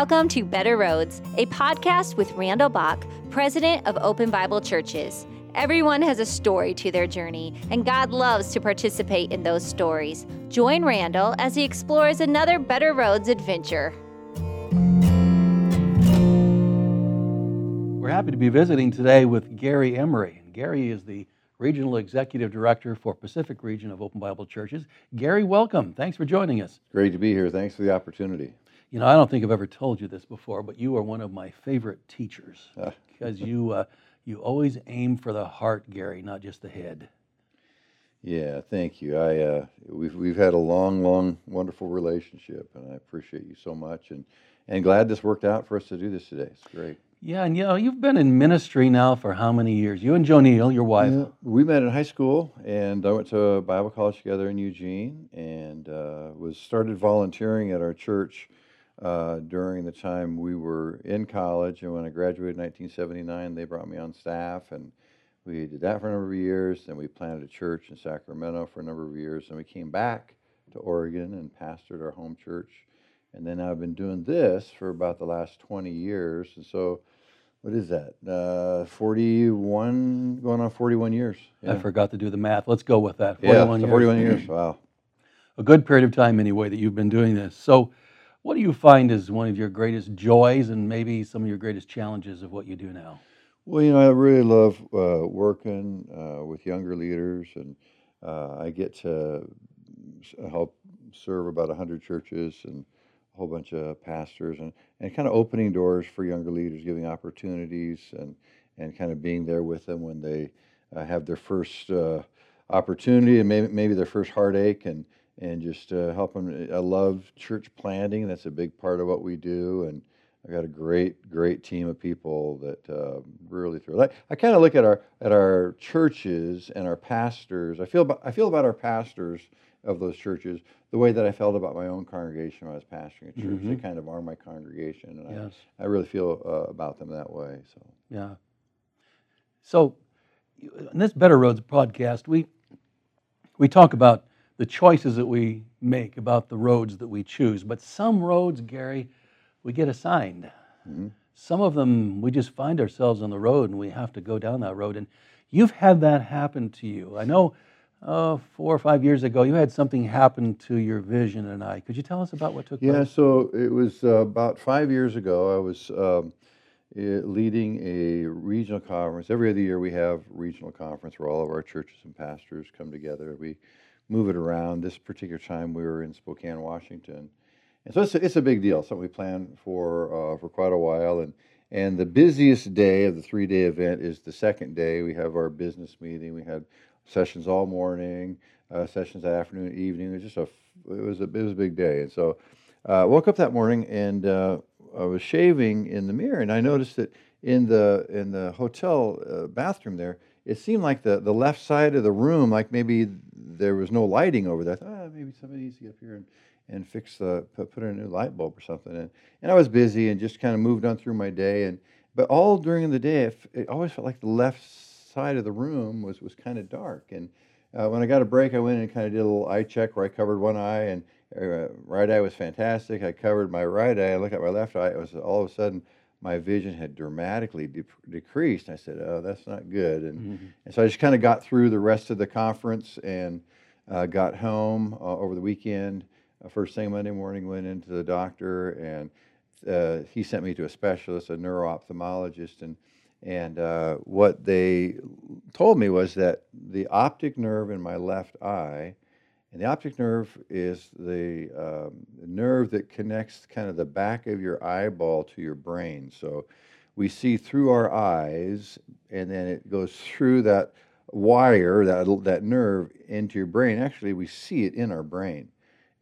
Welcome to Better Roads, a podcast with Randall Bach, president of Open Bible Churches. Everyone has a story to their journey, and God loves to participate in those stories. Join Randall as he explores another Better Roads adventure. We're happy to be visiting today with Gary Emery. And Gary is the Regional Executive Director for Pacific Region of Open Bible Churches. Gary, welcome. Thanks for joining us. Great to be here. Thanks for the opportunity. You know, I don't think I've ever told you this before, but you are one of my favorite teachers Ah. because you uh, you always aim for the heart, Gary, not just the head. Yeah, thank you. I uh, we've we've had a long, long, wonderful relationship, and I appreciate you so much, and and glad this worked out for us to do this today. It's great. Yeah, and you know, you've been in ministry now for how many years? You and Joe Neal, your wife. Yeah, we met in high school, and I went to Bible college together in Eugene, and uh, was started volunteering at our church uh, during the time we were in college. And when I graduated in 1979, they brought me on staff, and we did that for a number of years. Then we planted a church in Sacramento for a number of years, and we came back to Oregon and pastored our home church. And then I've been doing this for about the last 20 years, and so what is that? Uh, 41, going on 41 years. I forgot to do the math. Let's go with that. Yeah, 41 years. 41 years. Wow. A good period of time, anyway, that you've been doing this. So, what do you find is one of your greatest joys and maybe some of your greatest challenges of what you do now? Well, you know, I really love uh, working uh, with younger leaders, and uh, I get to help serve about 100 churches and a whole bunch of pastors, and, and kind of opening doors for younger leaders, giving opportunities, and, and kind of being there with them when they uh, have their first uh, opportunity and maybe, maybe their first heartache, and, and just uh, help them. I love church planting, that's a big part of what we do, and I've got a great, great team of people that uh, really through. I, I kind of look at our at our churches and our pastors. I feel about, I feel about our pastors of those churches the way that I felt about my own congregation when I was pastoring a church. They kind of are my congregation, and Yes. I, I really feel uh, about them that way. So Yeah. So, in this Better Roads podcast, we we talk about the choices that we make, about the roads that we choose. But some roads, Gary, we get assigned. Mhm. Some of them, we just find ourselves on the road and we have to go down that road. And you've had that happen to you. I know uh, four or five years ago, you had something happen to your vision and I. Could you tell us about what took Yeah, place? Yeah, so it was uh, about five years ago. I was um, leading a regional conference. Every other year, we have regional conference where all of our churches and pastors come together. We move it around. This particular time, we were in Spokane, Washington, and so it's a, it's a big deal. Something we plan for uh, for quite a while. And and the busiest day of the three day event is the second day. We have our business meeting. We had sessions all morning, uh, sessions that afternoon, evening. It was just a it was a it was a big day. And so uh, woke up that morning and uh, I was shaving in the mirror, and I noticed that in the in the hotel uh, bathroom there, it seemed like the, the left side of the room, like maybe there was no lighting over there. I thought, oh, maybe somebody needs to get up here and, and fix the put, put in a new light bulb or something. And and I was busy and just kind of moved on through my day. And but all during the day, it, it always felt like the left side of the room was was kind of dark. And uh, when I got a break, I went and kind of did a little eye check where I covered one eye, and uh, right eye was fantastic. I covered my right eye. I looked at my left eye. It was all of a sudden my vision had dramatically de- decreased. I said, "Oh, that's not good." And, Mhm. and so I just kind of got through the rest of the conference and uh, got home uh, over the weekend. Uh, first thing Monday morning, went into the doctor, and uh, he sent me to a specialist, a neuro-ophthalmologist, and and uh, what they told me was that the optic nerve in my left eye, and the optic nerve is the um, nerve that connects kind of the back of your eyeball to your brain. So we see through our eyes, and then it goes through that wire, that that nerve into your brain. Actually, we see it in our brain,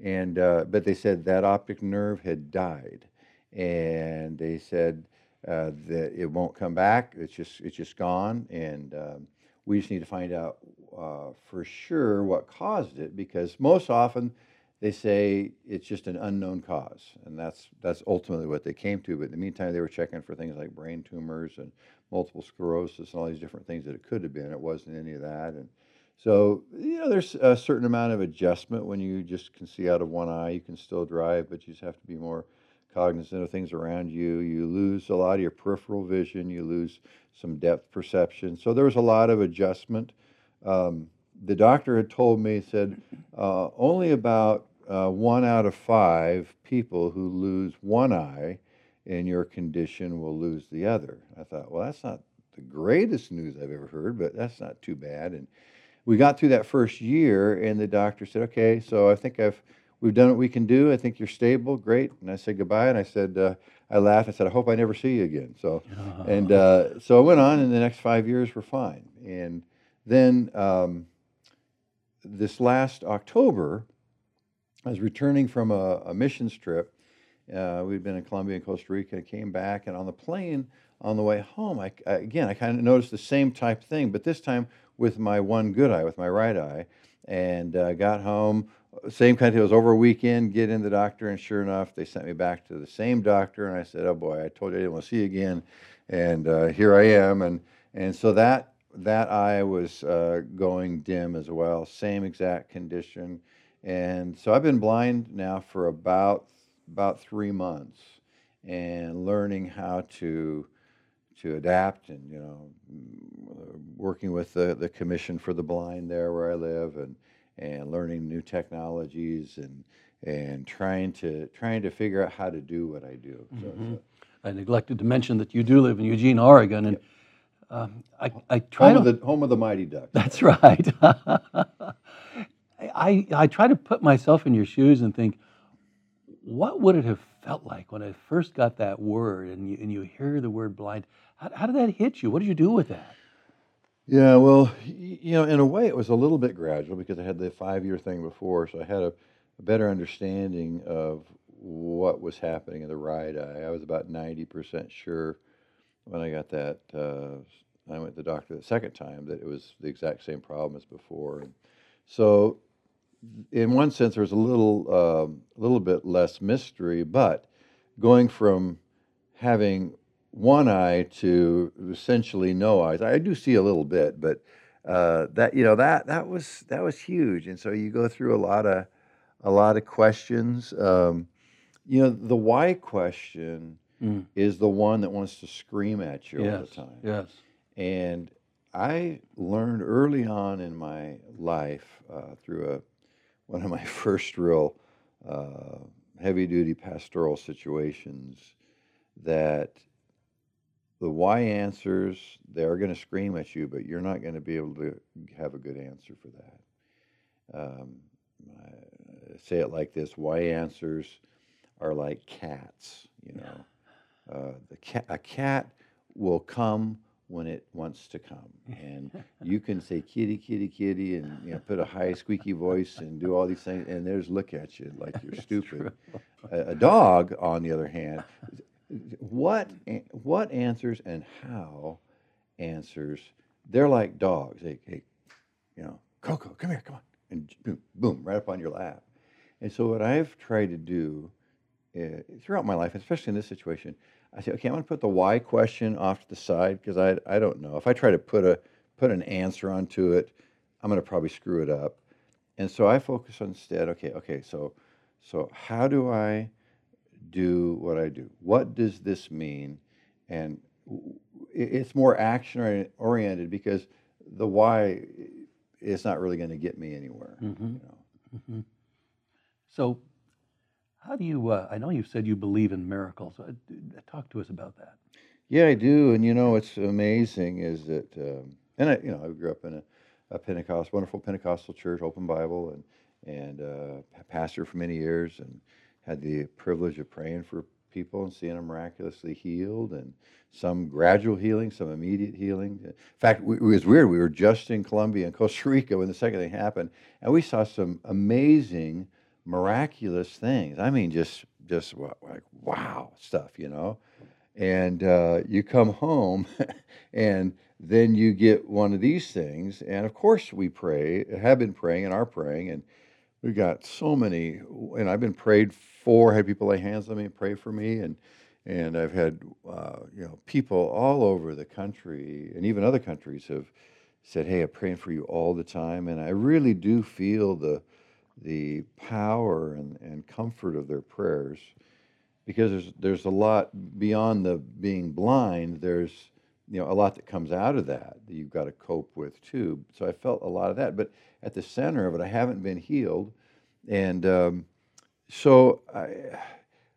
and uh, but they said that optic nerve had died, and they said uh, that it won't come back. It's just it's just gone, and um, we just need to find out uh, for sure what caused it because most often they say it's just an unknown cause, and that's that's ultimately what they came to. But in the meantime, they were checking for things like brain tumors and multiple sclerosis and all these different things that it could have been. It wasn't any of that, and so you know, there's a certain amount of adjustment when you just can see out of one eye. You can still drive, but you just have to be more cognizant of things around you. You lose a lot of your peripheral vision. You lose some depth perception. So there was a lot of adjustment. Um, the doctor had told me, said, uh, only about uh, one out of five people who lose one eye in your condition will lose the other. I thought, well, that's not the greatest news I've ever heard, but that's not too bad. And we got through that first year, and the doctor said, okay, so I think I've we've done what we can do. I think you're stable, great. And I said goodbye, and I said, uh, I laughed. I said, I hope I never see you again. So, and uh, so I went on, and the next five years were fine. And then um, this last October, I was returning from a, a missions trip. Uh, we'd been in Colombia and Costa Rica. I came back, and on the plane on the way home, I, I again I kind of noticed the same type thing, but this time with my one good eye, with my right eye, and uh, got home. Same kind of thing. It was over a weekend. Get in the doctor, and sure enough, they sent me back to the same doctor. And I said, "Oh boy, I told you I didn't want to see you again." And uh, here I am, and and so that that eye was uh, going dim as well. Same exact condition, and so I've been blind now for about about three months, and learning how to to adapt and you know working with the, the commission for the blind there where I live and and learning new technologies and and trying to trying to figure out how to do what I do. Mm-hmm. I neglected to mention that you do live in Eugene, Oregon, and um, I, I try home to of the home of the mighty duck. That's right. I I try to put myself in your shoes and think, what would it have felt like when I first got that word and you and you hear the word blind? How, how did that hit you? What did you do with that? Yeah, well, you know, in a way, it was a little bit gradual because I had the five-year thing before, so I had a, a better understanding of what was happening in the right eye. I was about ninety percent sure when I got that. Uh, I went to the doctor the second time that it was the exact same problem as before. So, in one sense, there was a little, a um, little bit less mystery, but going from having one eye to essentially no eyes. I do see a little bit, but uh, that you know that that was that was huge. And so you go through a lot of a lot of questions. Um, you know, the why question mm. is the one that wants to scream at you yes, all the time. Yes. And I learned early on in my life uh, through a one of my first real uh, heavy duty pastoral situations that the why answers, they're going to scream at you, but you're not going to be able to have a good answer for that. Um, say it like this why answers are like cats, you know. Uh, the cat, a cat will come when it wants to come. And you can say kitty, kitty, kitty, and you know, put a high squeaky voice and do all these things, and there's look at you like you're stupid. A, a, dog, on the other hand, what what answers and how answers they're like dogs hey, hey you know coco come here come on and boom, boom right up on your lap and so what i've tried to do uh, throughout my life especially in this situation i say okay i'm going to put the why question off to the side because I, I don't know if i try to put a put an answer onto it i'm going to probably screw it up and so i focus instead okay okay so so how do i do what I do. What does this mean? And it's more action oriented because the why is not really going to get me anywhere. Mm-hmm. You know? mm-hmm. So, how do you? Uh, I know you said you believe in miracles. Uh, talk to us about that. Yeah, I do. And you know, what's amazing is that, um, and I, you know, I grew up in a, a Pentecost, wonderful Pentecostal church, open Bible, and and uh, pastor for many years, and had the privilege of praying for people and seeing them miraculously healed and some gradual healing, some immediate healing. In fact, it was weird. We were just in Colombia and Costa Rica when the second thing happened, and we saw some amazing, miraculous things. I mean, just just like wow stuff, you know. And uh, you come home, and then you get one of these things, and of course we pray, have been praying, and are praying, and we've got so many, and I've been prayed for. Had people lay hands on me and pray for me, and and I've had uh, you know people all over the country and even other countries have said, "Hey, I'm praying for you all the time," and I really do feel the the power and, and comfort of their prayers. because there's there's a lot beyond the being blind. There's you know a lot that comes out of that that you've got to cope with too. So I felt a lot of that, but at the center of it, I haven't been healed, and um, so I,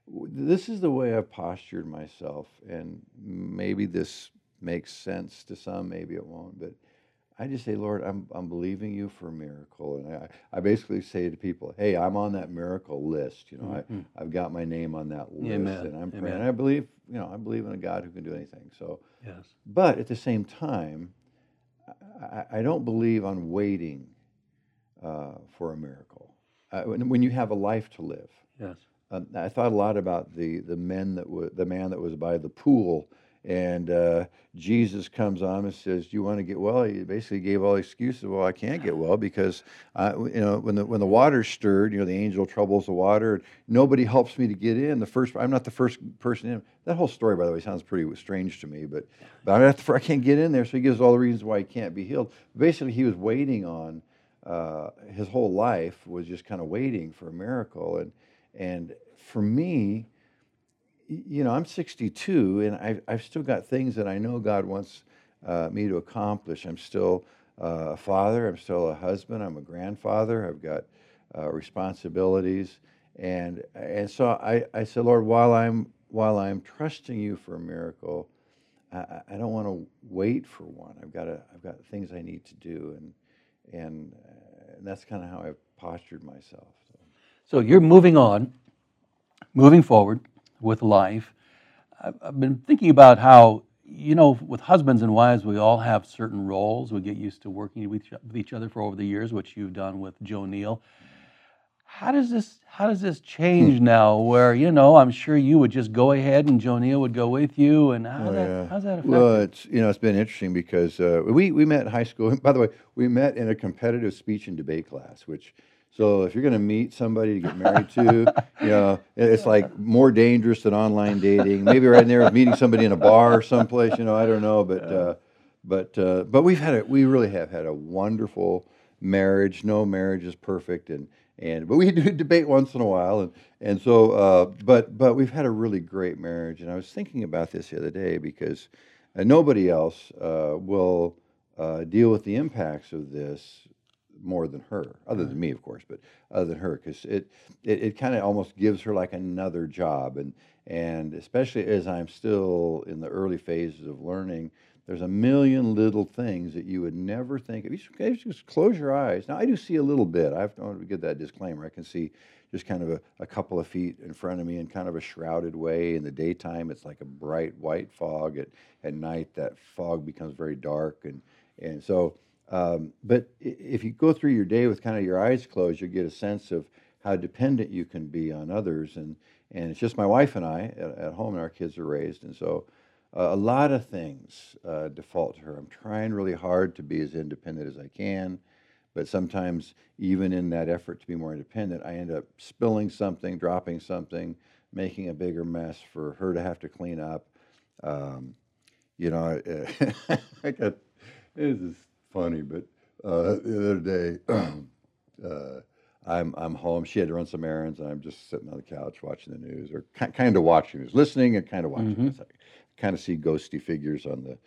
this is the way I've postured myself, and maybe this makes sense to some, maybe it won't, but I just say, Lord, I'm, I'm believing you for a miracle. And I, I basically say to people, hey, I'm on that miracle list. You know, mm-hmm. I, I've got my name on that list. Amen. And I'm praying. I believe, you know, I believe in a God who can do anything. So, yes. But at the same time, I, I don't believe on waiting uh, for a miracle. Uh, when, when you have a life to live. Yes. Um, I thought a lot about the, the men that w- the man that was by the pool and uh, Jesus comes on and says, "Do you want to get well?" He basically gave all excuses. Well, I can't get well because uh, you know when the when the water's stirred, you know the angel troubles the water. Nobody helps me to get in. The first, I'm not the first person in. That whole story, by the way, sounds pretty strange to me. But but I'm not the, I can't get in there. So he gives all the reasons why he can't be healed. Basically, he was waiting on. Uh, his whole life was just kind of waiting for a miracle, and and for me, you know, I'm 62 and I've, I've still got things that I know God wants uh, me to accomplish. I'm still uh, a father, I'm still a husband, I'm a grandfather, I've got uh, responsibilities. And, and so I, I said, Lord, while I'm, while I'm trusting you for a miracle, I, I don't want to wait for one. I've got, to, I've got things I need to do. And, and, uh, and that's kind of how I've postured myself. So. so you're moving on, moving forward with life. I've been thinking about how, you know, with husbands and wives, we all have certain roles. We get used to working with each other for over the years, which you've done with Joe Neal. How does this how does this change hmm. now? Where you know, I'm sure you would just go ahead and Joe Neal would go with you, and how oh, that yeah. how's that affect? Well, it's you know it's been interesting because uh, we we met in high school. By the way, we met in a competitive speech and debate class, which so if you're going to meet somebody to get married to, you know, it's like more dangerous than online dating. Maybe right in there with meeting somebody in a bar or someplace. You know, I don't know, but uh, but uh, but we've had a we really have had a wonderful marriage. No marriage is perfect, and and but we do debate once in a while, and and so uh, but but we've had a really great marriage. And I was thinking about this the other day because uh, nobody else uh, will uh, deal with the impacts of this more than her, other than me, of course, but other than her, because it it, it kind of almost gives her like another job, and and especially as I'm still in the early phases of learning, there's a million little things that you would never think of. You just, just close your eyes. Now I do see a little bit. I have to give that disclaimer. I can see just kind of a, a couple of feet in front of me in kind of a shrouded way. In the daytime, it's like a bright white fog. At at night, that fog becomes very dark, and and so um, but if you go through your day with kind of your eyes closed, you get a sense of how dependent you can be on others. And, and it's just my wife and I at, at home, and our kids are raised. And so uh, a lot of things uh, default to her. I'm trying really hard to be as independent as I can. But sometimes, even in that effort to be more independent, I end up spilling something, dropping something, making a bigger mess for her to have to clean up. Um, you know, I got this is funny, but uh, the other day, uh, I'm I'm home. She had to run some errands, and I'm just sitting on the couch watching the news, or kind of watching news, listening and kind of watching. Mm-hmm. kind of see ghosty figures on the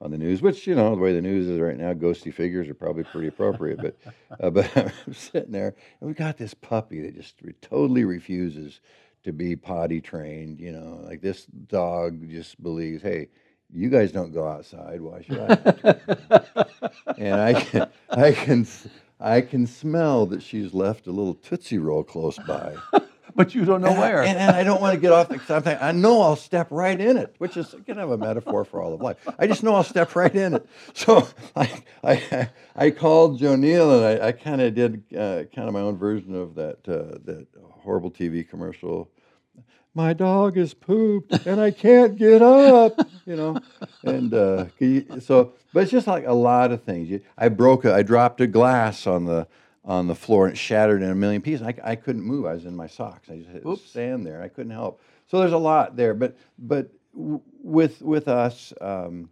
on the news, which you know the way the news is right now, ghosty figures are probably pretty appropriate. but uh, but I'm sitting there, and we got this puppy that just totally refuses to be potty trained. You know, like this dog just believes, hey you guys don't go outside. Why should I? and I can, I can, I can smell that she's left a little tootsie roll close by. but you don't know and where. I, and, and, I don't want to get off the something. I know I'll step right in it, which is kind of a metaphor for all of life. I just know I'll step right in it. So I, I, I called Joe Neal and I, I kind of did uh, kind of my own version of that uh, that horrible TV commercial my dog is pooped and I can't get up, you know. And uh, so, but it's just like a lot of things. I broke, a, I dropped a glass on the on the floor and it shattered in a million pieces. I, I couldn't move. I was in my socks. I just had to stand there. I couldn't help. So there's a lot there. But but with with us, um,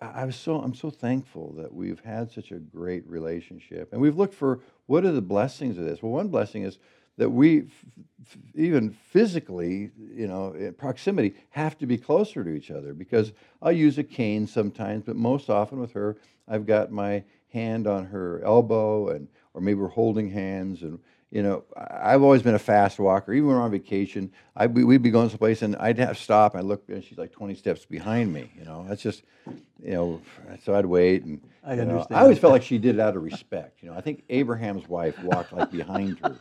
I was so I'm so thankful that we've had such a great relationship, and we've looked for what are the blessings of this. Well, one blessing is that we even physically, you know, in proximity, have to be closer to each other because I'll use a cane sometimes, but most often with her, I've got my hand on her elbow and or maybe we're holding hands and you know, I've always been a fast walker. Even when we're on vacation, I, we'd be going someplace and I'd have to stop and I look and she's like 20 steps behind me. You know, that's just, you know, so I'd wait and I you know, understand. I always felt like she did it out of respect. You know, I think Abraham's wife walked like behind her,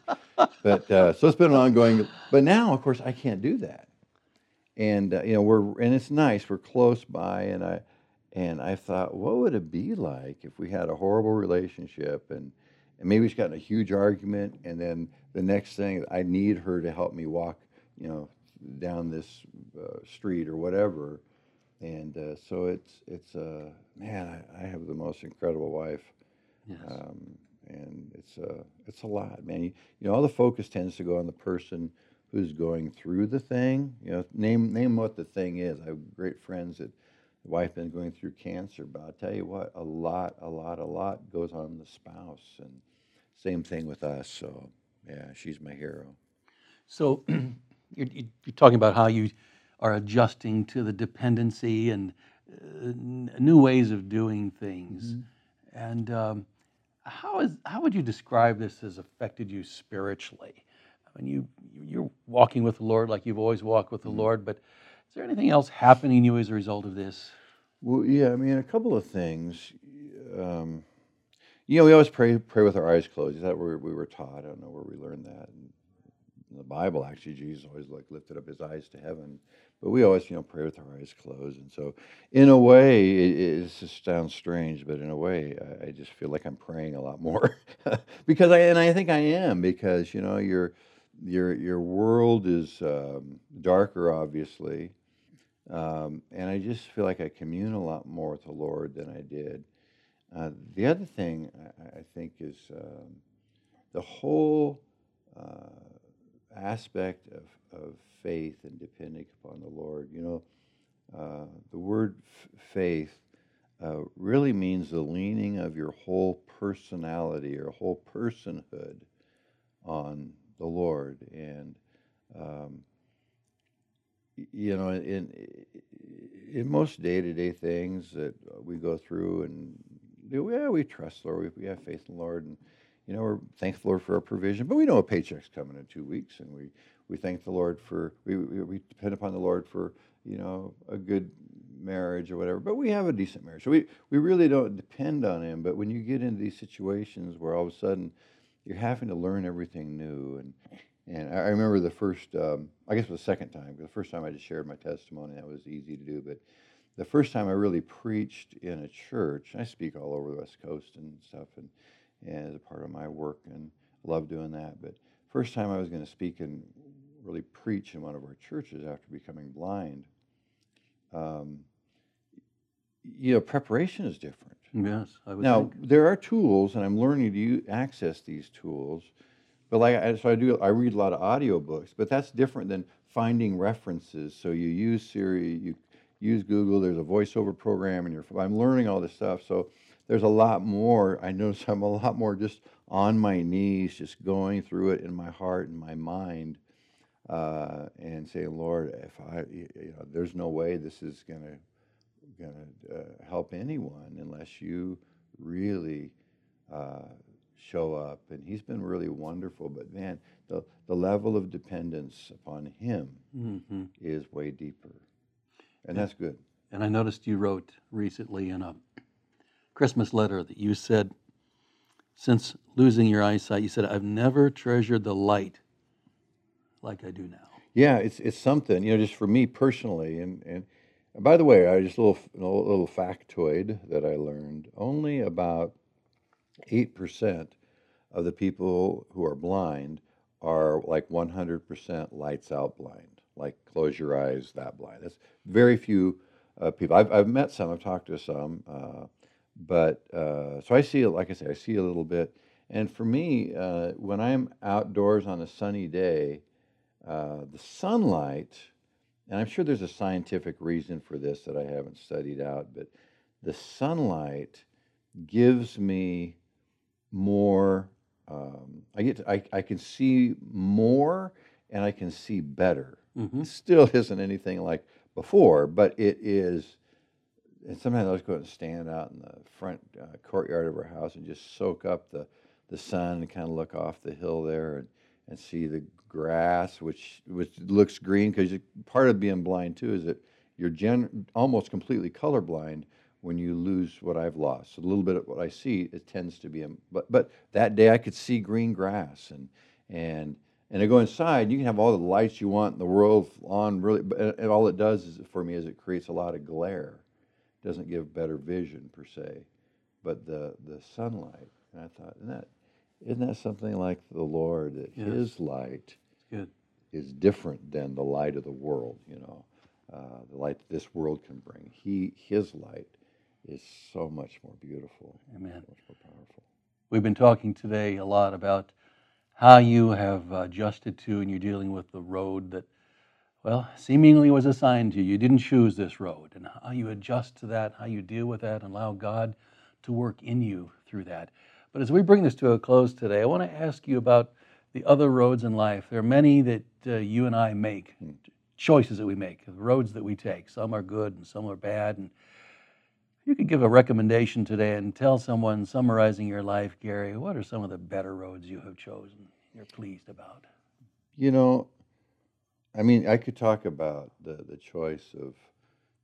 but uh, so it's been an ongoing. But now, of course, I can't do that, and uh, you know, we're and it's nice. We're close by, and I and I thought, what would it be like if we had a horrible relationship and and maybe she's gotten a huge argument, and then the next thing I need her to help me walk, you know, down this uh, street or whatever, and uh, so it's it's uh, man, I, I have the most incredible wife, Yes. um, and it's uh, it's a lot, man. You, you know, all the focus tends to go on the person who's going through the thing. You know, name name what the thing is. I have great friends that the wife been going through cancer, but I'll tell you what, a lot, a lot, a lot goes on the spouse, and same thing with us. So yeah, she's my hero. So you're, you're talking about how you are adjusting to the dependency and uh, n- new ways of doing things. And um, how is how would you describe this has affected you spiritually? I mean, you you're walking with the Lord like you've always walked with the Lord, but is there anything else happening to you as a result of this? Well, yeah, I mean, a couple of things. Um, you know, we always pray pray with our eyes closed. Is that where we were taught? I don't know where we learned that. In the Bible, actually, Jesus always like lifted up his eyes to heaven, but we always, you know, pray with our eyes closed. And so, in a way, it, it just sounds strange, but in a way, I, I just feel like I'm praying a lot more because I and I think I am because you know your your your world is um, darker, obviously. Um, and I just feel like I commune a lot more with the Lord than I did. Uh, the other thing I, I think is um, the whole uh, aspect of, of faith and depending upon the Lord. You know, uh, the word f- faith uh, really means the leaning of your whole personality, your whole personhood on the Lord. And um, you know, in in most day to day things that we go through, and yeah, we trust the Lord, we, we have faith in the Lord, and you know, we're thankful Lord for our provision. But we know a paycheck's coming in two weeks, and we we thank the Lord for we, we depend upon the Lord for you know a good marriage or whatever. But we have a decent marriage, so we we really don't depend on Him. But when you get into these situations where all of a sudden you're having to learn everything new and and I remember the first, um, I guess it was the second time, the first time I just shared my testimony, that was easy to do. But the first time I really preached in a church, I speak all over the West Coast and stuff, and, and as a part of my work, and love doing that. But first time I was going to speak and really preach in one of our churches after becoming blind, um, you know, preparation is different. Yes, I would Now think. there are tools, and I'm learning to access these tools. But like, so I do. I read a lot of audiobooks, but that's different than finding references. So you use Siri, you use Google. There's a voiceover program, and you're. I'm learning all this stuff. So there's a lot more. I notice I'm a lot more just on my knees, just going through it in my heart and my mind, uh, and saying, Lord, if I, you know, there's no way this is gonna gonna uh, help anyone unless you really uh, show up. And he's been really wonderful. But man, the the level of dependence upon him hmm is way deeper, and that's good. And I noticed you wrote recently in a Christmas letter that you said, since losing your eyesight, you said, I've never treasured the light like I do now. Yeah, it's it's something you know, just for me personally. And and, and by the way, I just a little a little factoid that I learned. Only about eight percent of the people who are blind are like one hundred percent lights out blind, like close your eyes that blind. That's very few uh, people. I've I've met some. I've talked to some. Uh, but uh, so I see, like I say, I see a little bit. And for me, uh, when I'm outdoors on a sunny day, uh, the sunlight, and I'm sure there's a scientific reason for this that I haven't studied out, but the sunlight gives me more um, I get to, I, I can see more and I can see better. Mm-hmm. It still isn't anything like before, but it is. And sometimes I'll just go and stand out in the front uh, courtyard of our house and just soak up the, the sun and kind of look off the hill there and, and see the grass, which which looks green because part of being blind too is that you're gen, almost completely colorblind when you lose what I've lost. So a little bit of what I see, it tends to be. A, but but that day I could see green grass and and and I go inside. You can have all the lights you want in the world on, really, but and all it does is for me is it creates a lot of glare. It doesn't give better vision per se, but the the sunlight. And I thought, isn't that isn't that something like the Lord that Yes. His light Good. is different than the light of the world. You know, uh, the light that this world can bring. He His light is so much more beautiful, Amen. So much more powerful. We've been talking today a lot about how you have adjusted to and you're dealing with the road that, well, seemingly was assigned to you. You didn't choose this road, and how you adjust to that, how you deal with that, and allow God to work in you through that. But as we bring this to a close today, I want to ask you about the other roads in life. There are many that uh, you and I make, choices that we make, roads that we take. Some are good and some are bad. And you could give a recommendation today and tell someone summarizing your life, Gary, what are some of the better roads you have chosen you're pleased about? You know, I mean, I could talk about the the choice of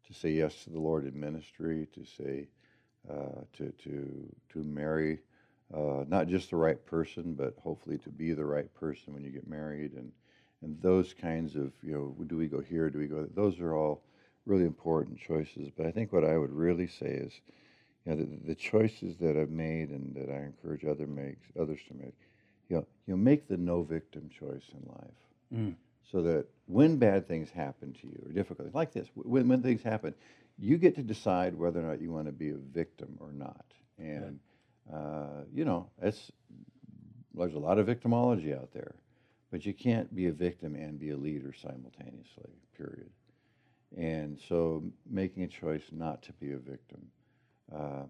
to say yes to the Lord in ministry, to say uh, to to to marry uh, not just the right person, but hopefully to be the right person when you get married, and and those kinds of you know, do we go here, do we go? There? Those are all really important choices. But I think what I would really say is, you know, the, the choices that I've made and that I encourage other makes others to make, you know, you make the no victim choice in life Mm. so that when bad things happen to you or difficult like this when, when things happen you get to decide whether or not you want to be a victim or not and uh, you know it's there's a lot of victimology out there but you can't be a victim and be a leader simultaneously period and so making a choice not to be a victim uh,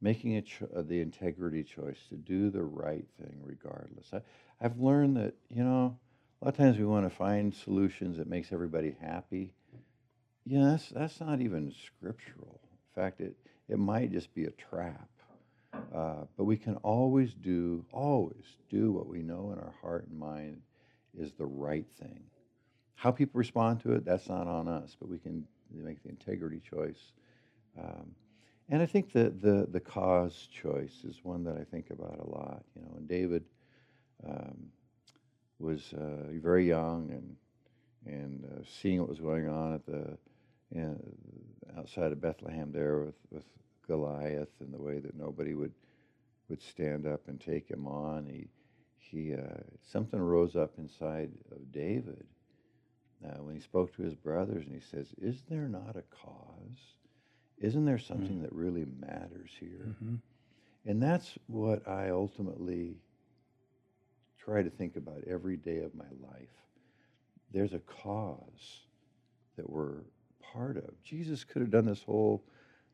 making cho- uh, the integrity choice to do the right thing regardless I, i've learned that you know a lot of times we want to find solutions that makes everybody happy. Yeah, that's, that's not even scriptural. In fact, it, it might just be a trap. Uh, but we can always do, always do what we know in our heart and mind is the right thing. How people respond to it, that's not on us, but we can make the integrity choice. Um, and I think the, the, the cause choice is one that I think about a lot. You know, and David, um, was uh, very young and and uh, seeing what was going on at the outside of Bethlehem there with, with Goliath and the way that nobody would would stand up and take him on. He he uh, something rose up inside of David uh, when he spoke to his brothers and he says, "Is there not a cause? Isn't there something that really matters here?" Mhm. And that's what I ultimately try to think about every day of my life. There's a cause that we're part of. Jesus could have done this whole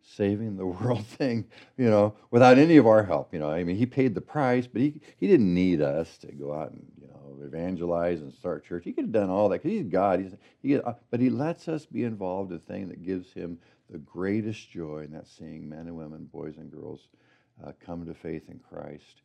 saving the world thing, you know, without any of our help. You know, I mean, he paid the price, but he, he didn't need us to go out and, evangelize and start church. He could have done all that because he's God. He's, he, uh, but he lets us be involved in the thing that gives him the greatest joy, and that's seeing men and women, boys and girls, uh, come to faith in Christ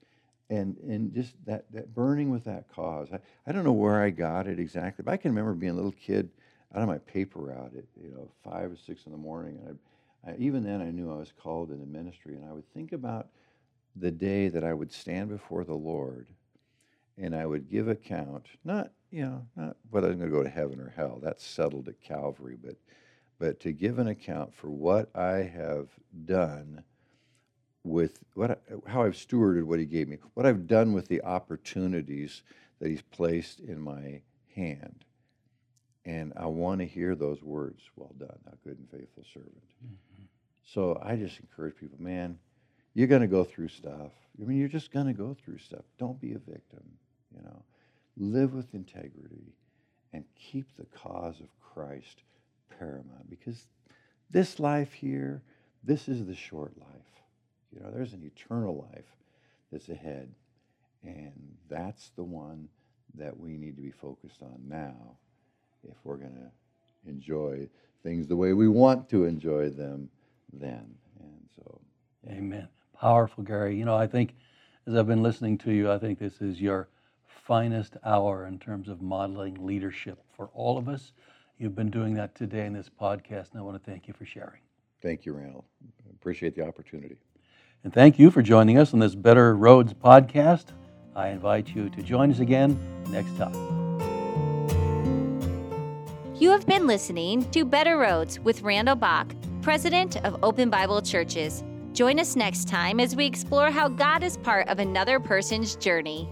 and and just that that burning with that cause. I, I don't know where I got it exactly, but I can remember being a little kid out of my paper route at you know five or six in the morning, and I, I, even then I knew I was called into ministry, and I would think about the day that I would stand before the Lord, and I would give account, not you know not whether I'm going to go to heaven or hell. That's settled at Calvary, but but to give an account for what I have done with what I- how I've stewarded what he gave me, what I've done with the opportunities that he's placed in my hand. And I want to hear those words, well done, thou good and faithful servant. Mm-hmm. So I just encourage people, man, you're going to go through stuff. I mean, you're just going to go through stuff. Don't be a victim, you know. Live with integrity and keep the cause of Christ paramount because this life here, this is the short life. You know, there's an eternal life that's ahead. And that's the one that we need to be focused on now if we're going to enjoy things the way we want to enjoy them then. And so, Amen. Powerful, Gary. You know, I think as I've been listening to you, I think this is your finest hour in terms of modeling leadership for all of us. You've been doing that today in this podcast, and I want to thank you for sharing. thank you, Randall. Appreciate the opportunity. And thank you for joining us on this Better Roads podcast. I invite you to join us again next time. You have been listening to Better Roads with Randall Bach, President of Open Bible Churches. Join us next time as we explore how God is part of another person's journey.